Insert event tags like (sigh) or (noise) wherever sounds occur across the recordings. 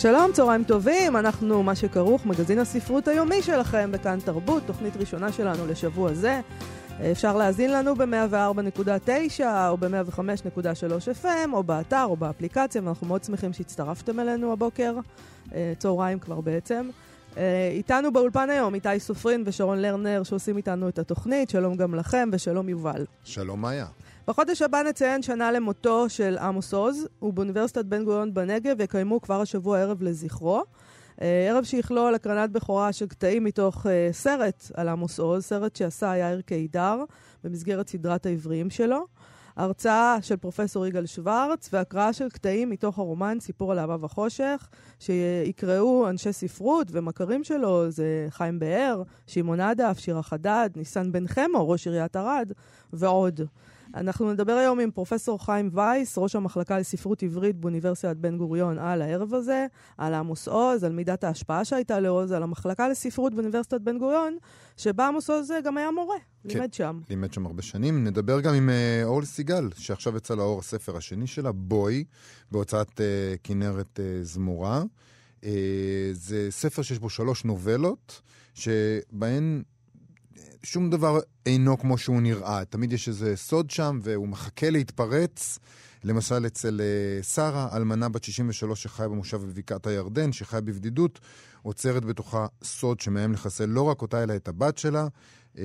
שלום, צהריים טובים, אנחנו מה שכרוך, מגזין הספרות היומי שלכם בכאן תרבות, תוכנית ראשונה שלנו לשבוע זה. אפשר להאזין לנו ב-104.9 או ב-105.3 FM או באתר או באפליקציה, ואנחנו מאוד שמחים שהצטרפתם אלינו הבוקר, אה, צהריים כבר בעצם. אה, איתנו באולפן היום איתי סופרין ושרון לרנר שעושים איתנו את התוכנית, שלום גם לכם ושלום יובל. שלום מאיה. בחודש הבא נציין שנה למותו של עמוס עוז, ובאוניברסיטת בן גוריון בנגב יקיימו כבר השבוע ערב לזכרו. אה, ערב שיכלול הקרנת בכורה של קטעים מתוך uh, סרט על עמוס עוז, סרט שעשה יאיר קידר במסגרת סדרת העבריים שלו. הרצאה של פרופסור יגאל שוורץ והקראה של קטעים מתוך הרומן סיפור על אהבה וחושך, שיקראו אנשי ספרות ומכרים שלו, זה חיים באר, שמעון עדף, שירה חדד, ניסן בן חמו, ראש עיריית ערד, ועוד. אנחנו נדבר היום עם פרופסור חיים וייס, ראש המחלקה לספרות עברית באוניברסיטת בן גוריון, על הערב הזה, על עמוס עוז, על מידת ההשפעה שהייתה לעוז, על המחלקה לספרות באוניברסיטת בן גוריון, שבה עמוס עוז גם היה מורה, כן, לימד שם. לימד שם הרבה שנים. נדבר גם עם uh, אורל סיגל, שעכשיו יצא לאור הספר השני שלה, בוי, בהוצאת uh, כנרת uh, זמורה. Uh, זה ספר שיש בו שלוש נובלות, שבהן שום דבר אינו כמו שהוא נראה. תמיד יש איזה סוד שם, והוא מחכה להתפרץ. למשל אצל uh, שרה, אלמנה בת 63 שחיה במושב בבקעת הירדן, שחיה בבדידות, עוצרת בתוכה סוד שמאיים לחסל לא רק אותה, אלא את הבת שלה, uh,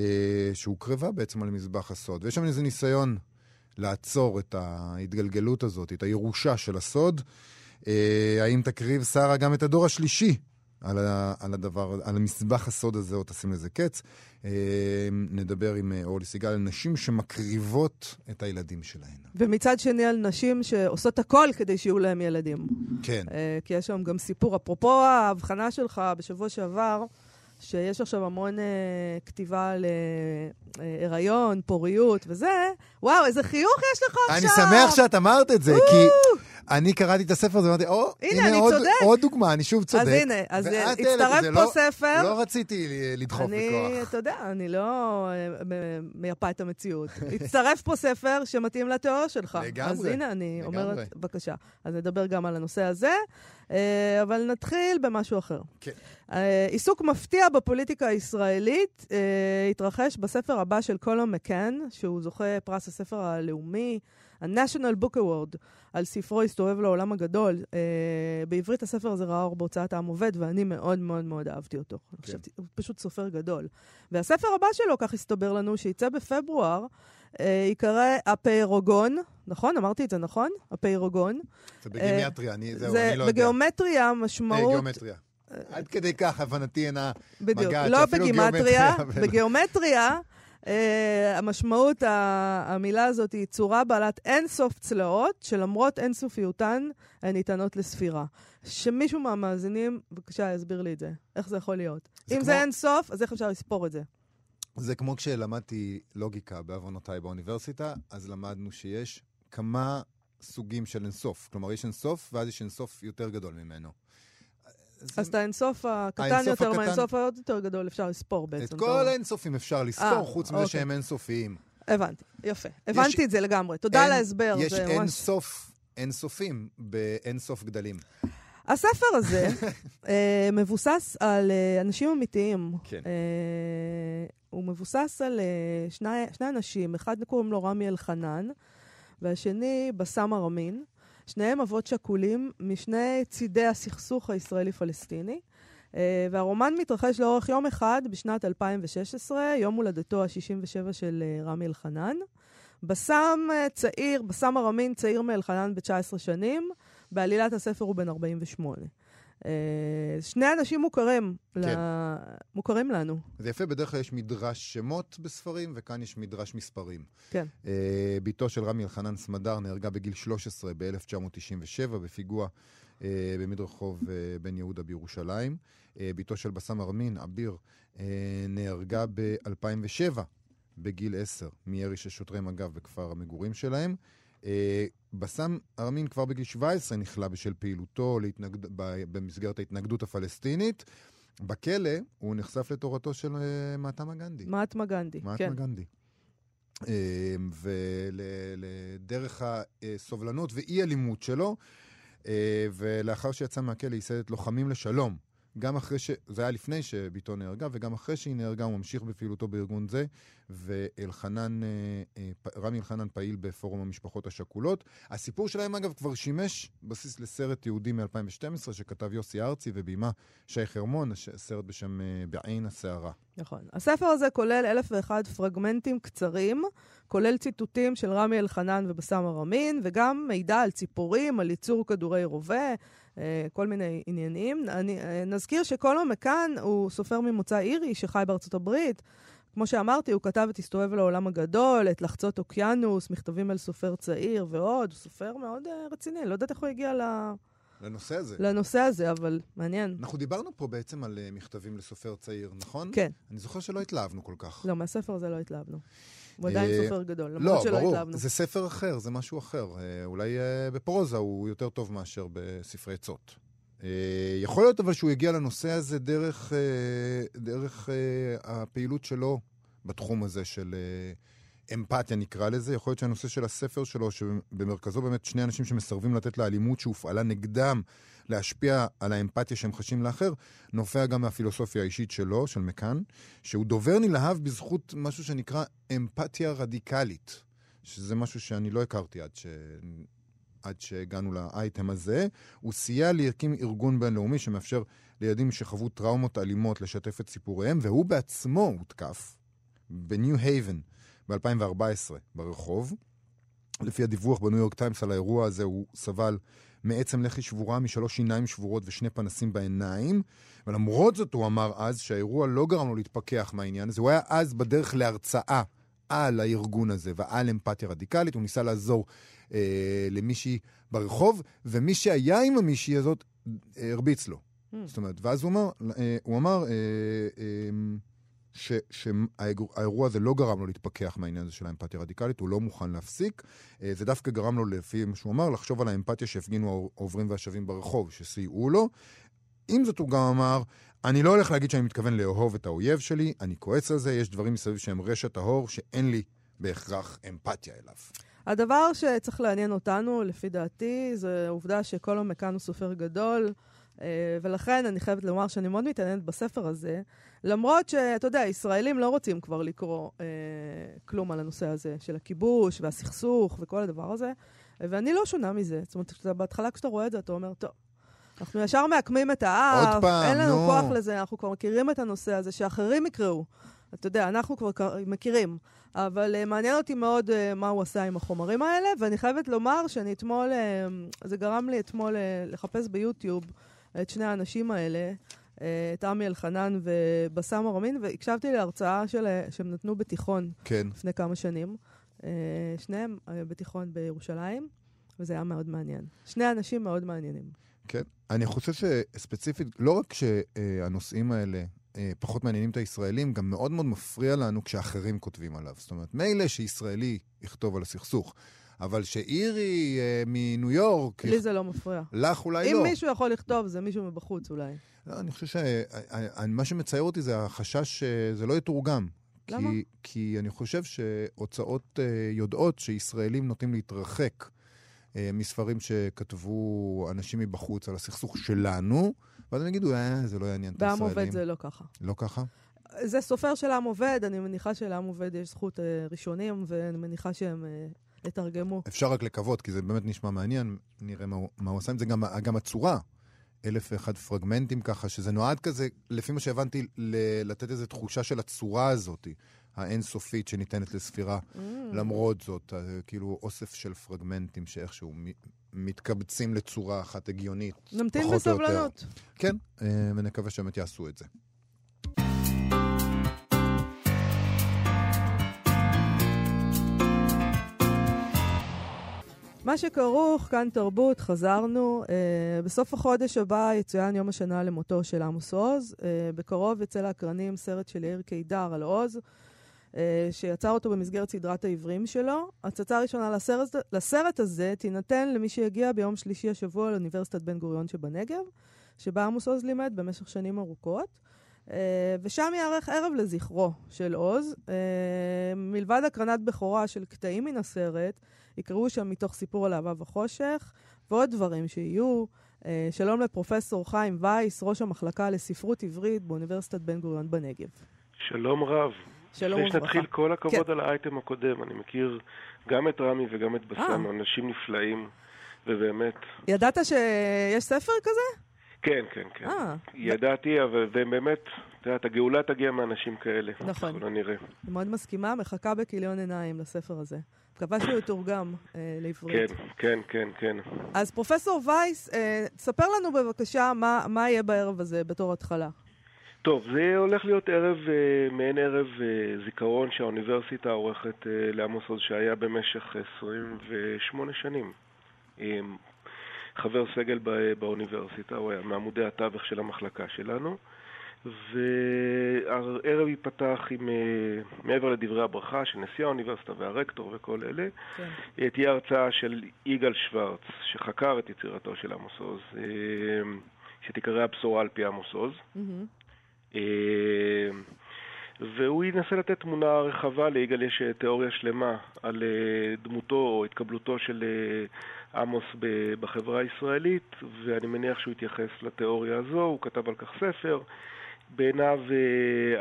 שהוקרבה בעצם על מזבח הסוד. ויש שם איזה ניסיון לעצור את ההתגלגלות הזאת, את הירושה של הסוד. Uh, האם תקריב שרה גם את הדור השלישי על, ה, על הדבר, על המזבח הסוד הזה, או תשים לזה קץ. אה, נדבר עם אה, אורלי סיגל על נשים שמקריבות את הילדים שלהן. ומצד שני על נשים שעושות הכל כדי שיהיו להם ילדים. כן. אה, כי יש שם גם סיפור, אפרופו ההבחנה שלך בשבוע שעבר, שיש עכשיו המון אה, כתיבה על אה, הריון, פוריות וזה, וואו, איזה חיוך יש לך עכשיו. אני שמח שאת אמרת את זה, כי... אני קראתי את הספר הזה ואמרתי, או, הנה, הנה אני עוד. עוד דוגמה, אני שוב צודק. אז הנה, אז הצטרף פה לא, ספר. לא רציתי לדחוף אני, בכוח. אני, אתה יודע, אני לא אה, מייפה את המציאות. (laughs) הצטרף פה ספר שמתאים לתיאוריה שלך. לגמרי. אז הנה, אני לגמרי. אומרת, בבקשה. אז נדבר גם על הנושא הזה, אה, אבל נתחיל במשהו אחר. כן. אה, עיסוק מפתיע בפוליטיקה הישראלית התרחש בספר הבא של קולו מקן, שהוא זוכה פרס הספר הלאומי. ה-National Book Award על ספרו הסתובב לעולם הגדול. Uh, בעברית הספר הזה ראה אור בהוצאת העם עובד, ואני מאוד מאוד מאוד אהבתי אותו. כן. חשבתי, הוא פשוט סופר גדול. והספר הבא שלו, כך הסתבר לנו, שיצא בפברואר, uh, ייקרא הפיירוגון, נכון? אמרתי את זה נכון? הפיירוגון. זה בגימטריה, אני, זהו, זה אני לא יודע. בגיאומטריה משמעות... גיאומטריה. עד כדי כך, הבנתי אינה בדיוק, מגעת, לא שאפילו בגימטריה, גיאומטריה. בגיאומטריה, uh, המשמעות, ה- המילה הזאת היא צורה בעלת אינסוף צלעות, שלמרות אינסופיותן, הן ניתנות לספירה. שמישהו מהמאזינים, בבקשה, יסביר לי את זה. איך זה יכול להיות? זה אם כמו- זה אינסוף, אז איך אפשר לספור את זה? זה כמו כשלמדתי לוגיקה בעוונותיי באוניברסיטה, אז למדנו שיש כמה סוגים של אינסוף. כלומר, יש אינסוף, ואז יש אינסוף יותר גדול ממנו. אז את האינסוף הקטן יותר מהאינסוף העוד יותר גדול אפשר לספור בעצם. את כל. האינסופים אפשר לספור, אה, חוץ מזה אוקיי. שהם אינסופיים. הבנתי, יפה. הבנתי את זה לגמרי. תודה על ההסבר. יש אינסוף אינסופים באינסוף גדלים. הספר הזה (laughs) אה, מבוסס על אה, אנשים אמיתיים. כן. אה, הוא מבוסס על אה, שני, שני אנשים, אחד קוראים לו רמי אלחנן, והשני בסם ארמין. שניהם אבות שכולים משני צידי הסכסוך הישראלי-פלסטיני. אה, והרומן מתרחש לאורך יום אחד בשנת 2016, יום הולדתו ה-67 של אה, רמי אלחנן. בסם אה, צעיר, בסם ארמין צעיר מאלחנן ב-19 שנים, בעלילת הספר הוא בן 48. אה, שני אנשים מוכרים, כן. ל... מוכרים לנו. זה יפה, בדרך כלל יש מדרש שמות בספרים, וכאן יש מדרש מספרים. כן. אה, בתו של רמי אלחנן סמדר נהרגה בגיל 13 ב-1997 בפיגוע אה, במדרחוב אה, בן יהודה בירושלים. אה, בתו של בסם ארמין, אביר, אה, נהרגה ב-2007, בגיל 10, מירי של שוטרי מג"ב בכפר המגורים שלהם. אה, בסם ארמין כבר בגיל 17 נכלא בשל פעילותו להתנגד... במסגרת ההתנגדות הפלסטינית. בכלא הוא נחשף לתורתו של אה, מהטמה גנדי. מהטמה גנדי, מהטמה כן. גנדי. אה, ולדרך הסובלנות ואי-אלימות שלו, ולאחר שיצא מהכלא ייסד את לוחמים לשלום. גם אחרי ש... זה היה לפני שבתו נהרגה, וגם אחרי שהיא נהרגה הוא ממשיך בפעילותו בארגון זה, ואלחנן, אה, אה, רמי אלחנן פעיל בפורום המשפחות השכולות. הסיפור שלהם, אגב, כבר שימש בסיס לסרט תיעודי מ-2012, שכתב יוסי ארצי ובימה שי חרמון, סרט בשם אה, בעין הסערה. נכון. הספר הזה כולל אלף ואחד פרגמנטים קצרים, כולל ציטוטים של רמי אלחנן ובסם ארמין, וגם מידע על ציפורים, על ייצור כדורי רובה, כל מיני עניינים. אני, אה, נזכיר שקולו מכאן הוא סופר ממוצא אירי שחי בארצות הברית. כמו שאמרתי, הוא כתב את הסתובב לעולם הגדול, את לחצות אוקיינוס, מכתבים אל סופר צעיר ועוד. הוא סופר מאוד אה, רציני, לא יודעת איך הוא הגיע ל- לנושא הזה. לנושא הזה, אבל מעניין. אנחנו דיברנו פה בעצם על אה, מכתבים לסופר צעיר, נכון? כן. אני זוכר שלא התלהבנו כל כך. לא, מהספר הזה לא התלהבנו. הוא עדיין אה, סופר גדול, לא, למרות שלא ברור, התלהבנו. זה ספר אחר, זה משהו אחר. אה, אולי אה, בפרוזה הוא יותר טוב מאשר בספרי עצות. יכול להיות אבל שהוא הגיע לנושא הזה דרך, דרך הפעילות שלו בתחום הזה של אמפתיה נקרא לזה. יכול להיות שהנושא של הספר שלו, שבמרכזו באמת שני אנשים שמסרבים לתת לאלימות שהופעלה נגדם להשפיע על האמפתיה שהם חשים לאחר, נובע גם מהפילוסופיה האישית שלו, של מקאן, שהוא דובר נלהב בזכות משהו שנקרא אמפתיה רדיקלית, שזה משהו שאני לא הכרתי עד, ש... עד שהגענו לאייטם הזה. הוא סייע להקים ארגון בינלאומי שמאפשר לילדים שחוו טראומות אלימות לשתף את סיפוריהם, והוא בעצמו הותקף בניו הייבן ב-2014 ברחוב. לפי הדיווח בניו יורק טיימס על האירוע הזה, הוא סבל מעצם לחי שבורה, משלוש שיניים שבורות ושני פנסים בעיניים. ולמרות זאת הוא אמר אז שהאירוע לא גרם לו להתפכח מהעניין הזה. הוא היה אז בדרך להרצאה על הארגון הזה ועל אמפתיה רדיקלית. הוא ניסה לעזור אה, למישהי ברחוב, ומי שהיה עם המישהי הזאת אה, הרביץ לו. Hmm. זאת אומרת, ואז הוא אמר, אה, הוא אמר אה, אה, שהאירוע הזה לא גרם לו להתפכח מהעניין הזה של האמפתיה הרדיקלית, הוא לא מוכן להפסיק. אה, זה דווקא גרם לו, לפי מה שהוא אמר, לחשוב על האמפתיה שהפגינו העוברים והשבים ברחוב, שסייעו לו. עם זאת, הוא גם אמר, אני לא הולך להגיד שאני מתכוון לאהוב את האויב שלי, אני כועס על זה, יש דברים מסביב שהם רשע טהור, שאין לי בהכרח אמפתיה אליו. הדבר שצריך לעניין אותנו, לפי דעתי, זה העובדה שכל מכאן הוא סופר גדול, ולכן אני חייבת לומר שאני מאוד מתעניינת בספר הזה, למרות שאתה יודע, ישראלים לא רוצים כבר לקרוא אה, כלום על הנושא הזה של הכיבוש והסכסוך וכל הדבר הזה, ואני לא שונה מזה. זאת אומרת, בהתחלה כשאתה רואה את זה, אתה אומר, טוב. אנחנו ישר מעקמים את האף, פעם, אין לנו נו. כוח לזה, אנחנו כבר מכירים את הנושא הזה, שאחרים יקראו. אתה יודע, אנחנו כבר מכירים. אבל uh, מעניין אותי מאוד uh, מה הוא עשה עם החומרים האלה, ואני חייבת לומר שאני אתמול, uh, זה גרם לי אתמול uh, לחפש ביוטיוב את שני האנשים האלה, את עמי אלחנן ובסם ארמין, והקשבתי להרצאה של, שהם נתנו בתיכון כן. לפני כמה שנים. Uh, שניהם uh, בתיכון בירושלים, וזה היה מאוד מעניין. שני אנשים מאוד מעניינים. כן. אני חושב שספציפית, לא רק שהנושאים האלה אה, פחות מעניינים את הישראלים, גם מאוד מאוד מפריע לנו כשאחרים כותבים עליו. זאת אומרת, מילא שישראלי יכתוב על הסכסוך, אבל שאירי אה, מניו יורק, לי זה לא מפריע. לך אולי אם לא. מישהו יכול לכתוב, זה מישהו מבחוץ אולי. לא, אני חושב שמה שמצייר אותי זה החשש שזה לא יתורגם. למה? כי, כי אני חושב שהוצאות אה, יודעות שישראלים נוטים להתרחק אה, מספרים שכתבו אנשים מבחוץ על הסכסוך שלנו, ואז הם יגידו, אה, זה לא יעניין את בעם הישראלים. עובד זה לא ככה. לא ככה? זה סופר של עם עובד, אני מניחה שלעם עובד יש זכות אה, ראשונים, ואני מניחה שהם אה, יתרגמו. אפשר רק לקוות, כי זה באמת נשמע מעניין, נראה מה, הוא- מה הוא עשה עם זה, גם, גם הצורה. אלף ואחד פרגמנטים ככה, שזה נועד כזה, לפי מה שהבנתי, ל- לתת איזו תחושה של הצורה הזאת, האינסופית שניתנת לספירה. Mm. למרות זאת, אה, כאילו אוסף של פרגמנטים שאיכשהו מ- מתקבצים לצורה אחת הגיונית. נמתין פחות או יותר. בסבלנות. כן, אה, ונקווה שבאמת יעשו את זה. מה שכרוך, כאן תרבות, חזרנו. אה, בסוף החודש הבא יצוין יום השנה למותו של עמוס עוז. אה, בקרוב יצא לאקרנים סרט של יאיר קידר על עוז, אה, שיצר אותו במסגרת סדרת העברים שלו. הצצה ראשונה לסרט, לסרט הזה תינתן למי שיגיע ביום שלישי השבוע לאוניברסיטת בן גוריון שבנגב, שבה עמוס עוז לימד במשך שנים ארוכות. Uh, ושם ייערך ערב לזכרו של עוז. Uh, מלבד הקרנת בכורה של קטעים מן הסרט, יקראו שם מתוך סיפור על אהבה וחושך, ועוד דברים שיהיו. Uh, שלום לפרופסור חיים וייס, ראש המחלקה לספרות עברית באוניברסיטת בן גוריון בנגב. שלום רב. שלום וברכה. לפני שנתחיל, כל הכבוד כן. על האייטם הקודם. אני מכיר גם את רמי וגם את בסם, אנשים נפלאים, ובאמת... ידעת שיש ספר כזה? כן, כן, כן. אה. ידעתי, אבל באמת, את יודעת, הגאולה תגיע מאנשים כאלה. נכון. ככל הנראה. אני מאוד מסכימה, מחכה בכיליון עיניים לספר הזה. מקווה שהוא יתורגם אה, לעברית. כן, כן, כן, כן. אז פרופסור וייס, אה, ספר לנו בבקשה מה, מה יהיה בערב הזה בתור התחלה. טוב, זה הולך להיות ערב, אה, מעין ערב אה, זיכרון שהאוניברסיטה עורכת אה, לעמוס עוז, שהיה במשך 28 שנים. אה, חבר סגל בא, באוניברסיטה, הוא היה מעמודי התווך של המחלקה שלנו. והערב ייפתח עם, אה, מעבר לדברי הברכה של נשיא האוניברסיטה והרקטור וכל אלה, כן. תהיה הרצאה של יגאל שוורץ, שחקר את יצירתו של עמוס עוז, אה, שתיקרא הבשורה על פי עמוס עוז. Mm-hmm. והוא ינסה לתת תמונה רחבה, ליגאל יש תיאוריה שלמה על דמותו או התקבלותו של עמוס בחברה הישראלית, ואני מניח שהוא יתייחס לתיאוריה הזו, הוא כתב על כך ספר. בעיניו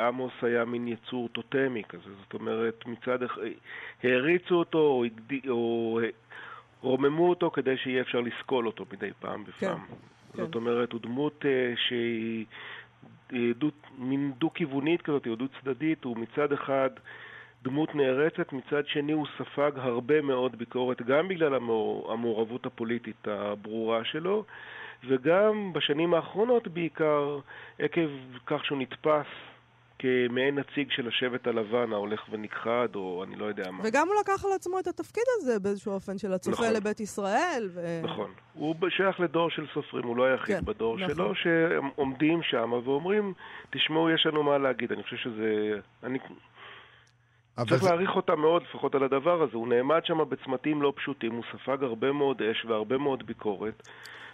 עמוס היה מין יצור טוטמי כזה, זאת אומרת, מצד אחד העריצו אותו או, הגד... או רוממו אותו כדי שיהיה אפשר לסקול אותו מדי פעם בפעם. כן, זאת כן. אומרת, הוא דמות שהיא דו, מין דו-כיוונית כזאת, או דו-צדדית, הוא מצד אחד דמות נערצת, מצד שני הוא ספג הרבה מאוד ביקורת, גם בגלל המעור, המעורבות הפוליטית הברורה שלו, וגם בשנים האחרונות בעיקר עקב כך שהוא נתפס כמעין נציג של השבט הלבן ההולך ונכחד, או אני לא יודע מה. וגם הוא לקח על עצמו את התפקיד הזה באיזשהו אופן של הצופה נכון. לבית ישראל. ו... נכון. הוא שייך לדור של סופרים, הוא לא היחיד כן, בדור נכון. שלו, שעומדים שם ואומרים, תשמעו, יש לנו מה להגיד. אני חושב שזה... אני... צריך זה- להעריך אותה מאוד, לפחות על הדבר הזה. הוא נעמד שם בצמתים לא פשוטים, הוא ספג הרבה מאוד אש והרבה מאוד ביקורת,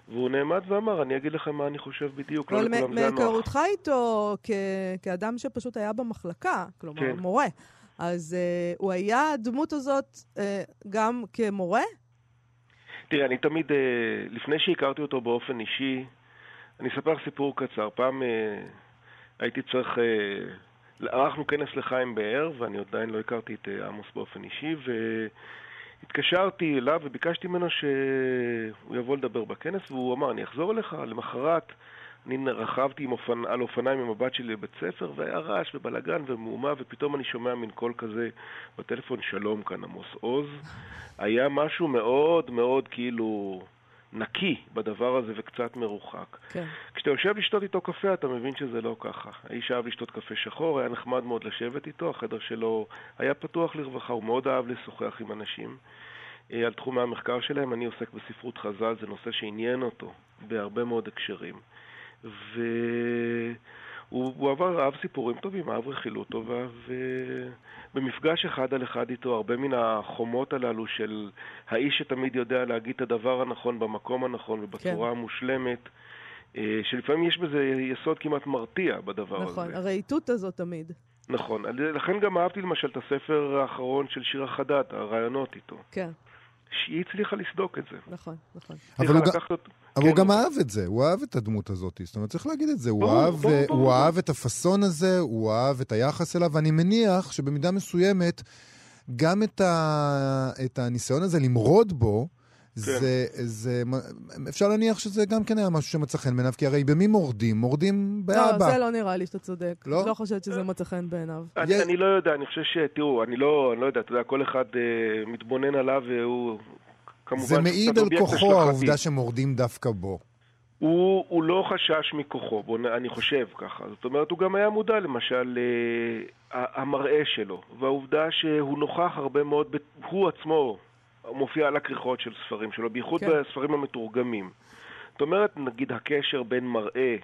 והוא נעמד ואמר, אני אגיד לכם מה אני חושב בדיוק, לא לכולם זה הנוח. מהיכרותך איתו כ- כאדם שפשוט היה במחלקה, כלומר כן. מורה, אז uh, הוא היה הדמות הזאת uh, גם כמורה? תראה, אני תמיד, אה, לפני שהכרתי אותו באופן אישי, אני אספר לך סיפור קצר. פעם אה, הייתי צריך, אה, ערכנו כנס לחיים באר, ואני עדיין לא הכרתי את עמוס באופן אישי, והתקשרתי אליו וביקשתי ממנו שהוא יבוא לדבר בכנס, והוא אמר, אני אחזור אליך. למחרת אני רכבתי אופנ... על אופניים עם הבת שלי לבית ספר, והיה רעש ובלאגן ומהומה, ופתאום אני שומע מין קול כזה בטלפון, שלום כאן עמוס עוז. היה משהו מאוד מאוד כאילו נקי בדבר הזה וקצת מרוחק. כן. כשאתה יושב לשתות איתו קפה, אתה מבין שזה לא ככה. האיש אהב לשתות קפה שחור, היה נחמד מאוד לשבת איתו, החדר שלו היה פתוח לרווחה, הוא מאוד אהב לשוחח עם אנשים. אה, על תחומי המחקר שלהם, אני עוסק בספרות חז"ל, זה נושא שעניין אותו בהרבה מאוד הקשרים. והוא הוא עבר, אהב סיפורים טובים, אהב רכילות טובה, ובמפגש אחד על אחד איתו, הרבה מן החומות הללו של האיש שתמיד יודע להגיד את הדבר הנכון במקום הנכון ובצורה כן. המושלמת, אה, שלפעמים יש בזה יסוד כמעט מרתיע בדבר נכון, הזה. הרהיטות הזאת תמיד. נכון. לכן גם אהבתי למשל את הספר האחרון של שירה חדד, הרעיונות איתו. כן, שהיא הצליחה לסדוק את זה. נכון, נכון. אבל הוא גם- לקחת אבל הוא כן, גם אהב את זה, הוא אהב את הדמות הזאת. זאת אומרת, צריך להגיד את זה. הוא אהב, אה. הוא את הפאסון הזה, הוא אהב את היחס אליו, ואני מניח שבמידה מסוימת, גם את, ה... את הניסיון הזה למרוד בו, זה, זה, אפשר להניח שזה גם כן היה משהו שמצא חן בעיניו, כי הרי במי מורדים? מורדים לא, באבא. זה לא נראה לי שאתה צודק. לא? לא חושבת שזה מצא חן בעיניו. אני, יש- אני לא יודע, אני חושב ש... תראו, אני לא, אני לא יודע, אתה יודע, כל אחד אה, מתבונן עליו והוא... כמובן זה מעיד על כוחו. העובדה שמורדים דווקא בו. הוא, הוא לא חשש מכוחו, בוא, אני חושב ככה. זאת אומרת, הוא גם היה מודע למשל אה, המראה שלו, והעובדה שהוא נוכח הרבה מאוד, ב- הוא עצמו, מופיע על הכריכות של ספרים שלו, בייחוד כן. בספרים המתורגמים. זאת אומרת, נגיד הקשר בין מראה,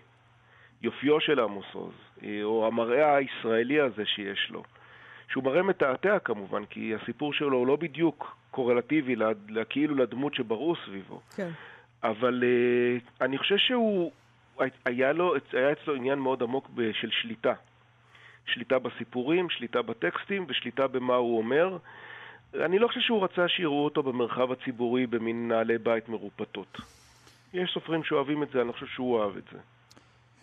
יופיו של עמוס עוז, אה, או המראה הישראלי הזה שיש לו, שהוא מראה מתעתע כמובן, כי הסיפור שלו הוא לא בדיוק קורלטיבי, כאילו לדמות שבראו סביבו. כן. אבל uh, אני חושב שהוא, היה, לו, היה אצלו עניין מאוד עמוק של שליטה. שליטה בסיפורים, שליטה בטקסטים ושליטה במה הוא אומר. אני לא חושב שהוא רצה שיראו אותו במרחב הציבורי במין נעלי בית מרופטות. יש סופרים שאוהבים את זה, אני לא חושב שהוא אוהב את זה.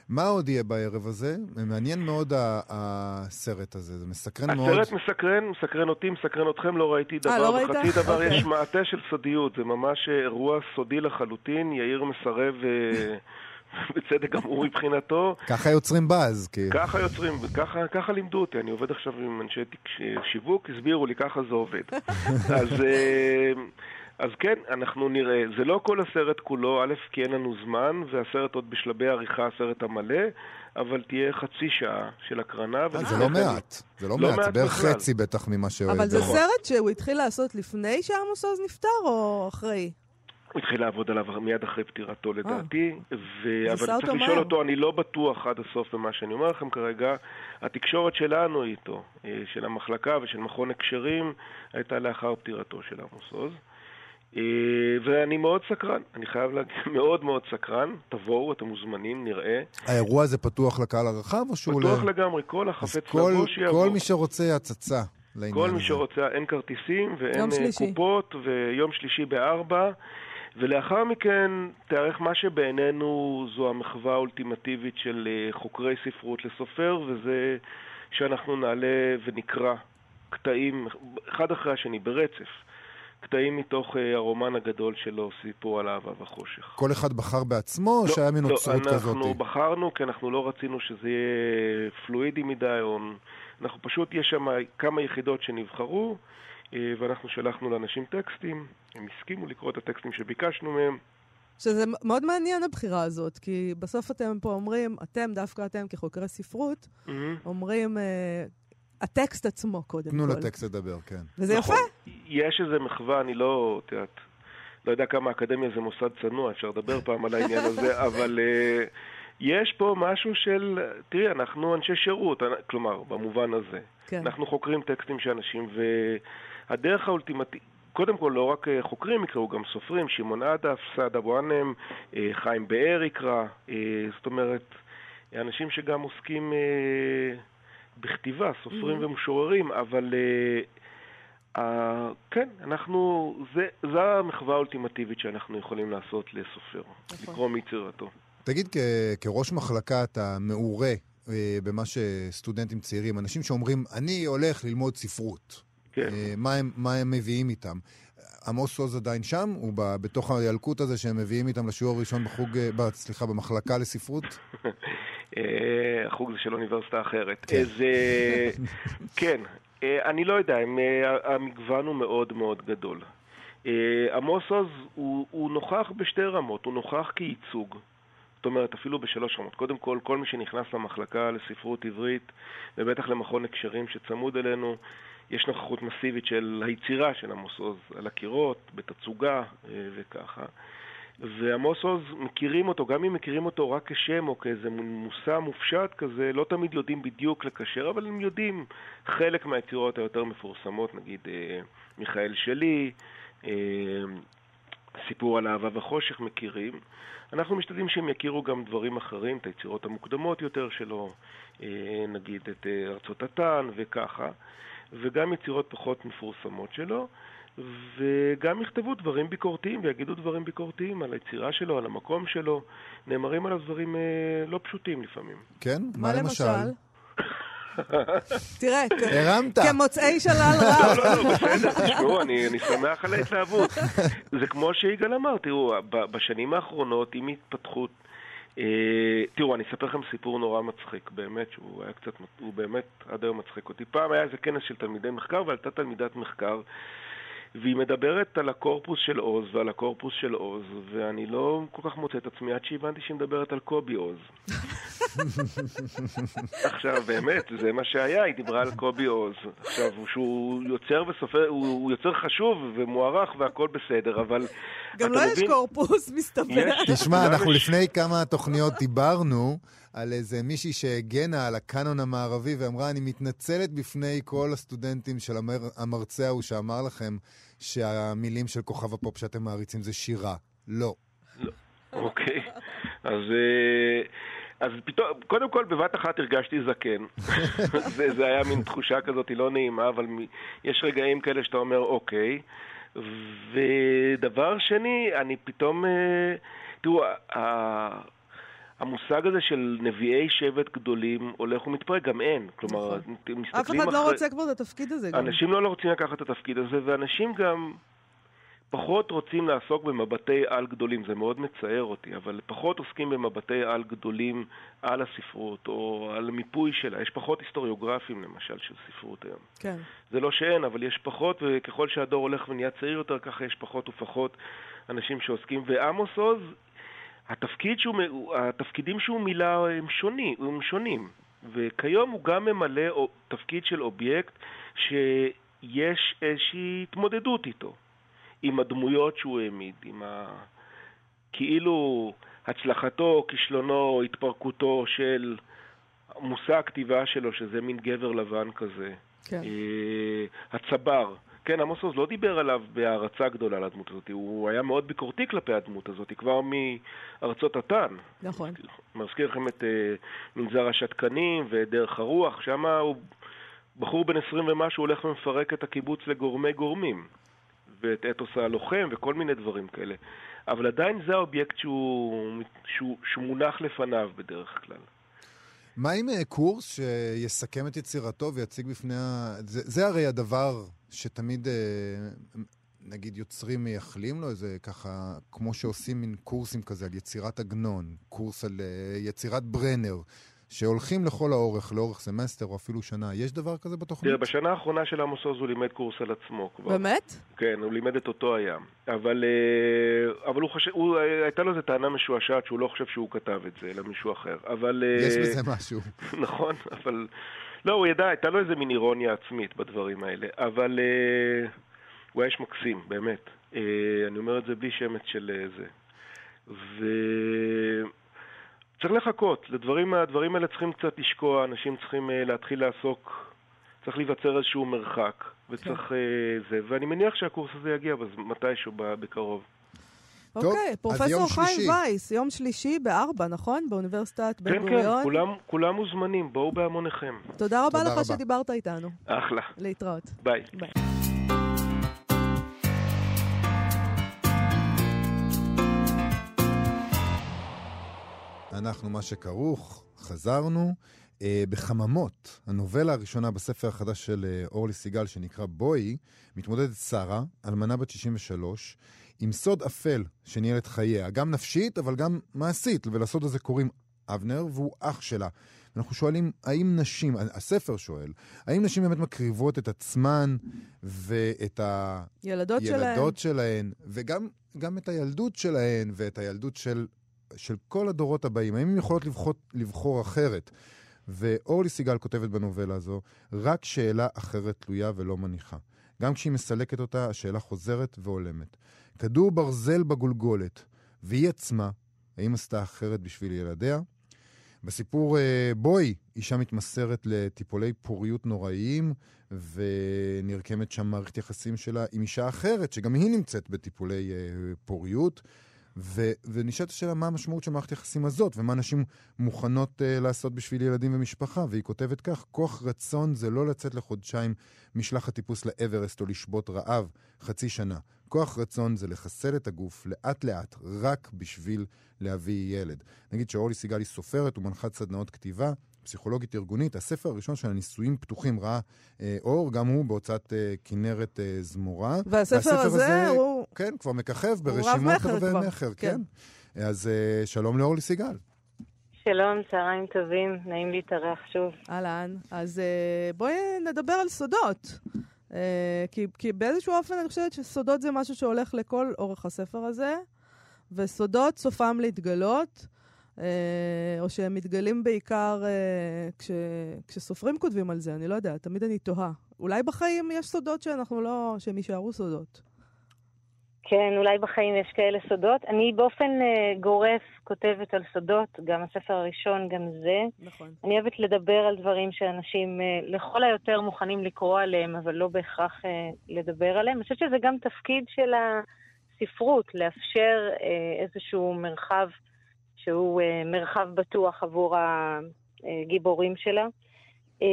מה עוד יהיה בערב הזה? מעניין מאוד הסרט הזה, זה מסקרן מאוד. הסרט מסקרן, מסקרן אותי, מסקרן אתכם, לא ראיתי דבר לא ראית? וחצי דבר, אוקיי. יש מעטה של סודיות, זה ממש אירוע סודי לחלוטין, יאיר מסרב, אה, (laughs) בצדק גמור מבחינתו, ככה יוצרים באז, כאילו. ככה יוצרים, ככה, ככה לימדו אותי, אני עובד עכשיו עם אנשי שיווק, הסבירו לי, ככה זה עובד. (laughs) אז, אה, אז כן, אנחנו נראה. זה לא כל הסרט כולו, א', כי אין לנו זמן, והסרט עוד בשלבי עריכה, הסרט המלא, אבל תהיה חצי שעה של הקרנה. אה, זה לא כן- מעט, זה לא לא מעט, זה בערך. חצי בטח ממה שאוהב. אבל זה. סרט שהוא התחיל לעשות לפני שעמוס עוז נפטר, או אחרי? הוא התחיל לעבוד עליו מיד אחרי פטירתו לדעתי, ו... אבל אותו צריך לשאול מהר. אותו, אני לא בטוח עד הסוף במה שאני אומר לכם כרגע. התקשורת שלנו איתו, אה, של המחלקה ושל מכון הקשרים, הייתה לאחר פטירתו של עמוס עוז. אה, ואני מאוד סקרן, אני חייב להגיד, (laughs) מאוד מאוד סקרן. תבואו, אתם מוזמנים, נראה. האירוע הזה פתוח לקהל הרחב, או שהוא... פתוח ל- לגמרי, כל החפץ כל- לבוא שיבוא. כל מי שרוצה הצצה לעניין כל. מי שרוצה, אין כרטיסים ואין יום אה, שלישי. קופות, ויום שלישי בארבע. ולאחר מכן תיערך מה שבעינינו זו המחווה האולטימטיבית של אה, חוקרי ספרות לסופר, וזה שאנחנו נעלה ונקרא קטעים, אחד אחרי השני, ברצף, קטעים מתוך אה, הרומן הגדול שלו, סיפור על אהבה וחושך. כל אחד בחר בעצמו, או שהיה מין עוצרות לא, כזאת? אנחנו בחרנו כי אנחנו לא רצינו שזה יהיה פלואידי מדי, או... אנחנו פשוט, יש שם כמה יחידות שנבחרו, ואנחנו שלחנו לאנשים טקסטים, הם הסכימו לקרוא את הטקסטים שביקשנו מהם. שזה מאוד מעניין הבחירה הזאת, כי בסוף אתם פה אומרים, אתם, דווקא אתם כחוקרי ספרות, אומרים, אה, הטקסט עצמו קודם תנו כל. לטקסט לדבר, כן. וזה נכון. יפה. יש איזה מחווה, אני לא, את יודעת, לא יודע כמה אקדמיה זה מוסד צנוע, אפשר לדבר (laughs) פעם על העניין הזה, אבל uh, יש פה משהו של, תראי, אנחנו אנשי שירות, כלומר, במובן הזה. כן. אנחנו חוקרים טקסטים של אנשים, והדרך האולטימטיבית, קודם כל, לא רק אה, חוקרים יקראו, גם סופרים, שמעון עדף, סעד אבו ענם, אה, חיים באר יקרא, אה, זאת אומרת, אנשים שגם עוסקים בכתיבה, סופרים ומשוררים, אבל אה, כן, אנחנו, זה, זה המחווה האולטימטיבית שאנחנו יכולים לעשות לסופר, נכון. לקרוא מיצירתו. תגיד, כ- כראש מחלקה אתה מעורה במה שסטודנטים צעירים, אנשים שאומרים, אני הולך ללמוד ספרות. כן. אה, מה הם, מה הם מביאים איתם? עמוס עוז עדיין שם? הוא ב, בתוך הילקוט הזה שהם מביאים איתם לשיעור הראשון בחוג, אה, ב, סליחה, במחלקה לספרות? (laughs) אה, החוג זה של אוניברסיטה אחרת. כן. אז (laughs) כן, אני לא יודע, המגוון הוא מאוד מאוד גדול. עמוס עוז הוא, הוא נוכח בשתי רמות, הוא נוכח כייצוג. זאת אומרת, אפילו בשלוש רמות. קודם כל, כל מי שנכנס למחלקה לספרות עברית, ובטח למכון הקשרים שצמוד אלינו, יש נוכחות מסיבית של היצירה של עמוס עוז על הקירות, בתצוגה אה, וככה. ועמוס עוז, מכירים אותו, גם אם מכירים אותו רק כשם או כאיזה מושא מופשט כזה, לא תמיד יודעים בדיוק לקשר, אבל הם יודעים חלק מהיצירות היותר מפורסמות, נגיד אה, מיכאל שלי, אה, סיפור על אהבה וחושך מכירים. אנחנו משתדלים שהם יכירו גם דברים אחרים, את היצירות המוקדמות יותר שלו, נגיד את ארצות התן וככה, וגם יצירות פחות מפורסמות שלו. וגם יכתבו דברים ביקורתיים ויגידו דברים ביקורתיים על היצירה שלו, על המקום שלו. נאמרים עליו דברים אה, לא פשוטים לפעמים. כן? מה למשל? (laughs) תראה, הרמת. כמוצאי שלל (laughs) לא, רב. לא, לא, בסדר, תשמעו, אני, אני שמח על ההתלהבות. זה כמו שיגאל אמר, תראו, בשנים האחרונות, עם התפתחות... אה, תראו, אני אספר לכם סיפור נורא מצחיק, באמת, שהוא היה קצת, הוא באמת עד היום מצחיק אותי. פעם היה איזה כנס של תלמידי מחקר, ועלתה תלמידת מחקר, והיא מדברת על הקורפוס של עוז ועל הקורפוס של עוז, ואני לא כל כך מוצא את עצמי עד שהבנתי שהיא מדברת על קובי עוז. עכשיו, באמת, זה מה שהיה, היא דיברה על קובי עוז. עכשיו, שהוא יוצר וסופר, הוא, הוא יוצר חשוב ומוערך והכל בסדר, אבל... גם לו יש קורפוס, מסתבר. יש. תשמע, גם אנחנו לפני כמה תוכניות דיברנו על איזה מישהי שהגנה על הקאנון המערבי ואמרה, אני מתנצלת בפני כל הסטודנטים של המר... המרצה ההוא שאמר לכם שהמילים של כוכב הפופ שאתם מעריצים זה שירה. לא. אוקיי. אז... אז פתאום, קודם כל בבת אחת הרגשתי זקן. (laughs) זה, זה היה מין תחושה כזאת היא לא נעימה, אבל מ- יש רגעים כאלה שאתה אומר אוקיי. ודבר שני, אני פתאום... אה, תראו, ה- המושג הזה של נביאי שבט גדולים הולך ומתפרק, גם אין. כלומר, נכון. אתם אף מסתכלים אחד לא אחרי- רוצה כבר את התפקיד הזה. אנשים לא רוצים לקחת את התפקיד הזה, ואנשים גם פחות רוצים לעסוק במבטי על גדולים. זה מאוד מצער אותי, אבל פחות עוסקים במבטי על גדולים על הספרות, או על מיפוי שלה. יש פחות היסטוריוגרפים, למשל, של ספרות היום. כן. זה לא שאין, אבל יש פחות, וככל שהדור הולך ונהיה צעיר יותר, ככה יש פחות ופחות אנשים שעוסקים. ועמוס עוז, התפקיד שהוא, התפקידים שהוא מילא הם שונים, הם שונים. וכיום הוא גם ממלא תפקיד של אובייקט שיש איזושהי התמודדות איתו. עם הדמויות שהוא העמיד, עם ה... כאילו הצלחתו, כישלונו, התפרקותו של מושא הכתיבה שלו, שזה מין גבר לבן כזה. כן. אה, הצבר. כן, עמוס עוז לא דיבר עליו בהערצה גדולה על הדמות הזאת, הוא היה מאוד ביקורתי כלפי הדמות הזאת, כבר מארצות התן. נכון. מזכיר לכם את אה, מנזר השתקנים ואת דרך הרוח, שם הוא בחור בן 20 ומשהו הולך ומפרק את הקיבוץ לגורמי גורמים, ואת אתוס הלוחם וכל מיני דברים כאלה. אבל עדיין זה האובייקט שהוא, שהוא, שהוא מונח לפניו בדרך כלל. מה עם אה, קורס שיסכם את יצירתו ויציג בפני ה... זה, זה הרי הדבר שתמיד, אה, נגיד, יוצרים מייחלים לו, זה ככה, כמו שעושים מין קורסים כזה על יצירת עגנון, קורס על אה, יצירת ברנר, שהולכים לכל האורך, לאורך סמסטר או אפילו שנה. יש דבר כזה בתוכנית? תראה, בשנה האחרונה של עמוס עוז הוא לימד קורס על עצמו כבר. באמת? כן, הוא לימד את אותו הים. אבל, אה, אבל הוא חושב, הוא, אה, הייתה לו איזו טענה משועשעת שהוא לא חושב שהוא כתב את זה, אלא מישהו אחר. אבל... אה, יש בזה משהו. (laughs) נכון, אבל... לא, הוא ידע, הייתה לו איזה מין אירוניה עצמית בדברים האלה. אבל הוא היה איש מקסים, באמת. אני אומר את זה בלי שמץ של זה. ו... צריך לחכות, לדברים, הדברים האלה צריכים קצת לשקוע, אנשים צריכים uh, להתחיל לעסוק, צריך להיווצר איזשהו מרחק, וצריך כן. uh, זה, ואני מניח שהקורס הזה יגיע בז- מתישהו בקרוב. אוקיי, אז פרופסור חיים. וייס, יום שלישי בארבע, נכון? באוניברסיטת בן כן, כן, גוריון. כולם, כולם מוזמנים, בואו בהמוניכם. תודה רבה תודה לך רבה. שדיברת איתנו. אחלה, להתראות. ביי. ביי. אנחנו מה שכרוך, חזרנו. אה, בחממות, הנובלה הראשונה בספר החדש של אה, אורלי סיגל, שנקרא בואי, מתמודדת שרה, אלמנה בת 63, עם סוד אפל שניהל את חייה, גם נפשית, אבל גם מעשית, ולסוד הזה קוראים אבנר, והוא אח שלה. אנחנו שואלים, האם נשים, הספר שואל, האם נשים באמת מקריבות את עצמן ואת ה... ילדות שלהם. ילדות שלהן, וגם גם את הילדות שלהן ואת הילדות של, של כל הדורות הבאים. האם הן יכולות לבחור, לבחור אחרת? ואורלי סיגל כותבת בנובלה הזו, רק שאלה אחרת תלויה ולא מניחה. גם כשהיא מסלקת אותה, השאלה חוזרת והולמת. כדור ברזל בגולגולת, והיא עצמה, האם עשתה אחרת בשביל ילדיה? בסיפור אה, בואי, אישה מתמסרת לטיפולי פוריות נוראיים, ונרקמת שם מערכת יחסים שלה עם אישה אחרת, שגם היא נמצאת בטיפולי אה, פוריות. ו- ונשאלת השאלה מה המשמעות של מערכת היחסים הזאת, ומה נשים מוכנות uh, לעשות בשביל ילדים ומשפחה. והיא כותבת כך, כוח רצון זה לא לצאת לחודשיים משלחת טיפוס לאברסט או לשבות רעב חצי שנה. כוח רצון זה לחסל את הגוף לאט-לאט, רק בשביל להביא ילד. נגיד שאורלי סיגל היא סופרת ומנחת סדנאות כתיבה, פסיכולוגית ארגונית. הספר הראשון של הנישואים פתוחים ראה אה, אור, גם הוא בהוצאת אה, כנרת אה, זמורה. והספר הזה הוא... כן, כבר מככב ברשימות כבר, מכר, כן. כן. אז אה, שלום לאורלי סיגל. שלום, צהריים טובים, נעים להתארח שוב. אהלן. אז אה, בואי נדבר על סודות. אה, כי, כי באיזשהו אופן אני חושבת שסודות זה משהו שהולך לכל אורך הספר הזה, וסודות סופם להתגלות. אה, או שהם מתגלים בעיקר אה, כש, כשסופרים כותבים על זה, אני לא יודעת, תמיד אני תוהה. אולי בחיים יש סודות שאנחנו לא, שהם יישארו סודות. כן, אולי בחיים יש כאלה סודות. אני באופן uh, גורף כותבת על סודות, גם הספר הראשון, גם זה. נכון. אני אוהבת לדבר על דברים שאנשים uh, לכל היותר מוכנים לקרוא עליהם, אבל לא בהכרח uh, לדבר עליהם. אני חושבת שזה גם תפקיד של הספרות, לאפשר uh, איזשהו מרחב שהוא uh, מרחב בטוח עבור הגיבורים שלה. Um,